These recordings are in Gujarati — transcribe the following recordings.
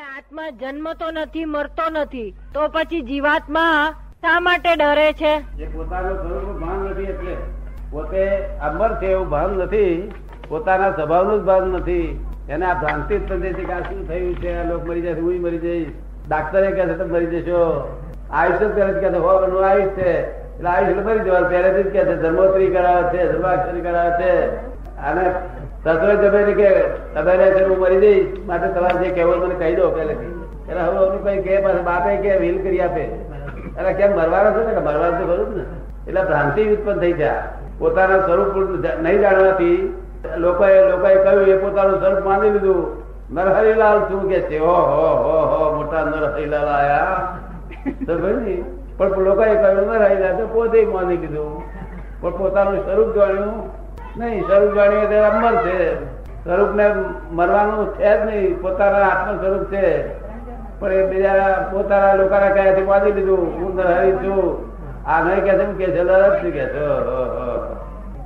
આત્મા જન્મતો નથી, મરતો નથી, તો પછી જીવાત્મા શા માટે ડરે છે? જે પોતાનું સ્વરૂપ ભાન નથી એટલે. પોતે અમર છે એવું ભાન નથી, પોતાના સ્વભાવનું જ ભાન નથી. એને આ ભ્રાંતિ જ સમજે છે કે આ શું થયું છે? આ લોક મરી જશે, હું મરી જઈશ. ડાક્ટરે કહે છે, તમે મરી જશો. આયુષ પહેલે કહે છે હો નું આયુષ છે. એટલે આયુષ મરી જવાનું, પહેલેથી જ કહે છે ધર્મોત્રી કરાવે છે, ધર્માક્ષરી કરાવે છે. અને તત્વ જમે કે તમારે છે હું મરી જઈશ માટે તમારે જે કહેવું મને કહી દો પહેલેથી. એટલે હવે એનું કઈ કે બાપે કે, વિલ કરી આપે. એટલે કેમ મરવાનો છે ને? મરવાનું તો ખરું ને. એટલે ભ્રાંતિ ઉત્પન્ન થઈ છે પોતાના સ્વરૂપ નહીં જાણવાથી લોકોએ લોકોએ કહ્યું, એ પોતાનું સ્વરૂપ માની લીધું. નરહરિલાલ શું કે છે? હો હો હો હો, મોટા નરહરિલાલ આયા. તો ભાઈ પણ લોકોએ કહ્યું, નરહરિલાલ તો પોતે માની લીધું. પણ પોતાનું સ્વરૂપ જાણ્યું. નહીં સ્વરૂપ જાણીએ ત્યારે અમર છે. સ્વરૂપ ને મરવાનું છે જ નહીં, પોતાના આત્મ સ્વરૂપ છે. પણ એ બીજા પોતાના લોકોના કયાથી બાંધી લીધું, હું હરી છું. આ નહીં કે છે કેશવ લડત છું કે છો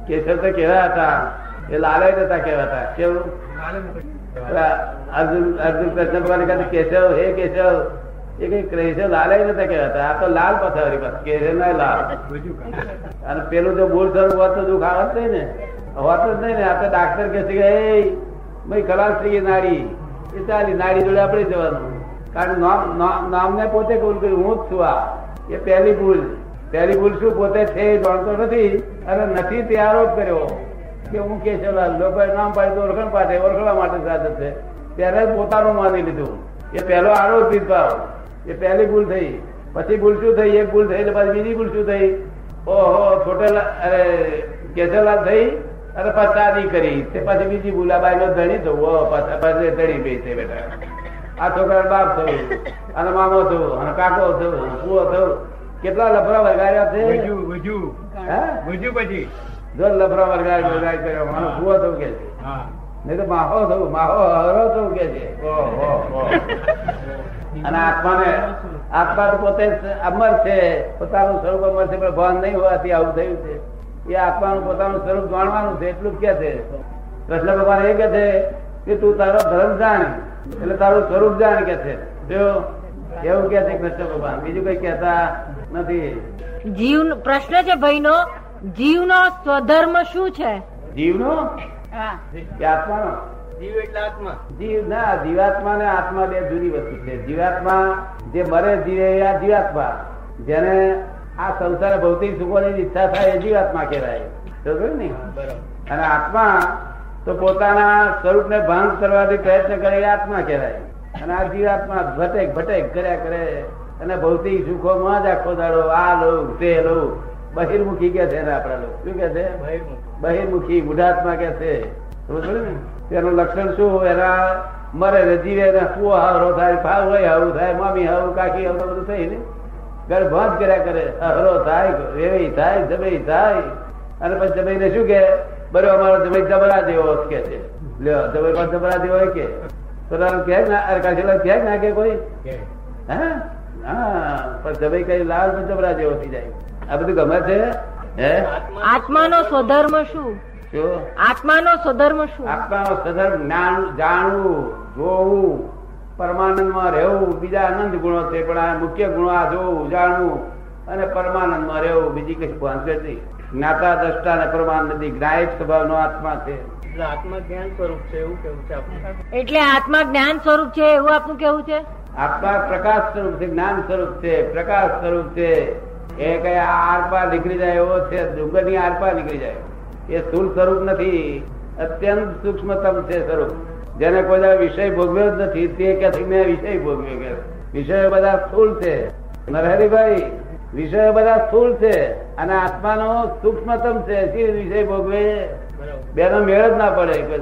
કેસર તો કેવા હતા. એ લાલે નતા કેવા હતા કેવું? અર્જુન અર્જુન કૃષ્ણ ભગવાન કહે કેશવ હે કેશવ એ કઈ કૃષ્ણ લાલે નતા કેવાતા આ તો લાલ પથારી પાસે. કેશવ ના લાલ. અને પેલું જો બોલ સ્વરૂપ હોત તો દુઃખ આવત નહીં ને. હોત જ નહીં ને, આ તો ડાક્ટર કે છે કે ભાઈ ખલાસ થઈ ગઈ નારી એ ચાલી નારી જોડે આપણે જવાનું. કારણ નામ નામને પોતે કબૂલ કર્યું? હું જ છું આ. એ પહેલી ભૂલ. પહેલી ભૂલ શું? પોતે છે એ જાણતો નથી. અને નથી તે આરોપ કર્યો કે હું કેશવલાલ લોકોએ નામ પાડે તો ઓળખણ પાડે, ઓળખવા માટે સાધન છે. ત્યારે જ પોતાનું માની લીધું. એ પહેલો આરોપ ભાવ એ પહેલી ભૂલ થઈ. પછી ભૂલ શું થઈ? એક ભૂલ થઈ એટલે પછી બીજી ભૂલ શું થઈ? ઓહો, છોટેલા અરે કેશવલાલ થઈ. અને પછી શાદી કરી. તે પછી બીજી ભૂલ આ બાઈ નો ધણી થવું પછી ધણી ગઈ છે બેટા. આ છોકરા બાપ થયું. અને મામો થયું. અને કાકો થયું. અને કુવો થયું. કેટલા લફરા વગાડ્યા છે? વજુ વજુ હે? વજુ પછી. જો લફરા વગાડ વગાડ કર્યો. અને કુવો થયું કે છે. નહીં તો માહો થયું. માહો હરો થયું કે છે. અને આત્માને આત્મા તો પોતે અમર છે. પોતાનું સ્વરૂપ અમર છે પણ ભાન નહીં હોવાથી આવું થયું છે. એ આત્માનું પોતાનું સ્વરૂપ જાણવાનું છે એટલું જ કે છે. કૃષ્ણ ભગવાન એ કે છે કે તું તારો ધર્મ જાણ એટલે તારું સ્વરૂપ જાણ કે છે. જો એવું કે છે કૃષ્ણ ભગવાન બીજું કઈ કહેતા નથી. જીવ પ્રશ્ન છે ભાઈનો જીવનો સ્વધર્મ શું છે? જીવનો? કે આત્માનો? જીવ એટલે આત્મા. જીવ ના જીવાત્મા ને આત્મા બે જુદી વસ્તુ છે. જીવાત્મા જે મરે જીવે આ જીવાત્મા. જેને આ સંસાર ભૌતિક સુખોની ઈચ્છા થાય એ જીવાત્મા કહેવાય. ને? અને આત્મા તો પોતાના સ્વરૂપને ભાંગ કરવાથી પ્રયત્ન કરે એ આત્મા કહેવાય. અને આ જીવાત્મા ભટેક ભટેક કર્યા કરે અને ભૌતિક સુખોમાં જ આખો દાડો આ લો તે લો બહિર્મુખી કે છે ને આપણા લોકો? શું કે છે? બહિર્મુખ. બુઢાત્મા કે છે. સમજ ને? તેનું લક્ષણ શું? એના મરે ને જીવે ને કુવો હારો થાય ફાવ હોય આવું થાય મામી હારું કાકી આવું બધું થઈ ને? ઘર જ કર્યા કરે. હરો થાય રેવી થાય જબઈ થાય. અને પછી જબઈને શું કે બરો અમારો જબઈ જબરા દેવો કે છે. લ્યો જબઈ પાસે જબરા દેવો કે તો કે ના અરે કાશીલાલ કે ના કે કોઈ? કે. હે? હા પણ જબઈ કઈ લાલ પણ જબરા જેવો થઈ જાય. આ બધું ગમે છે? હે? આત્માનો સ્વધર્મ શું? શું? આત્માનો સ્વધર્મ શું? આત્માનો સ્વધર્મ જ્ઞાન જાણવું જોવું. પરમાનંદમાં રહેવું બીજા આનંદ ગુણો છે પણ આ મુખ્ય ગુણો આ જોવું જાણવું અને પરમાનંદમાં રહેવું બીજી કઈ ભાંગે નહીં. જ્ઞાતા દ્રષ્ટા અને પરમાનંદી જ્ઞાયક સ્વભાવનો આત્મા છે. આત્મા જ્ઞાન સ્વરૂપ છે એવું કેવું છે આપણે એટલે આત્મા જ્ઞાન સ્વરૂપ છે એવું આપનું કેવું છે? આત્મા પ્રકાશ સ્વરૂપ છે જ્ઞાન સ્વરૂપ છે પ્રકાશ સ્વરૂપ છે. એ કઈ આરપાર નીકળી જાય એવો છે ડુંગરની આરપાર નીકળી જાય. એ સ્થુલ સ્વરૂપ નથી અત્યંત સૂક્ષ્મતમ છે સ્વરૂપ. જેને કોઈ વિષય ભોગવ્યો જ નથી તે કે છે, મેં વિષય ભોગવ્યો કે. વિષયો બધા સ્થૂળ છે. નરહરિભાઈ વિષયો બધા સ્થૂળ છે અને આત્માનો સૂક્ષ્મતમ છે. વિષય ભોગવે? બેનો મેળ જ ના પડે કોઈ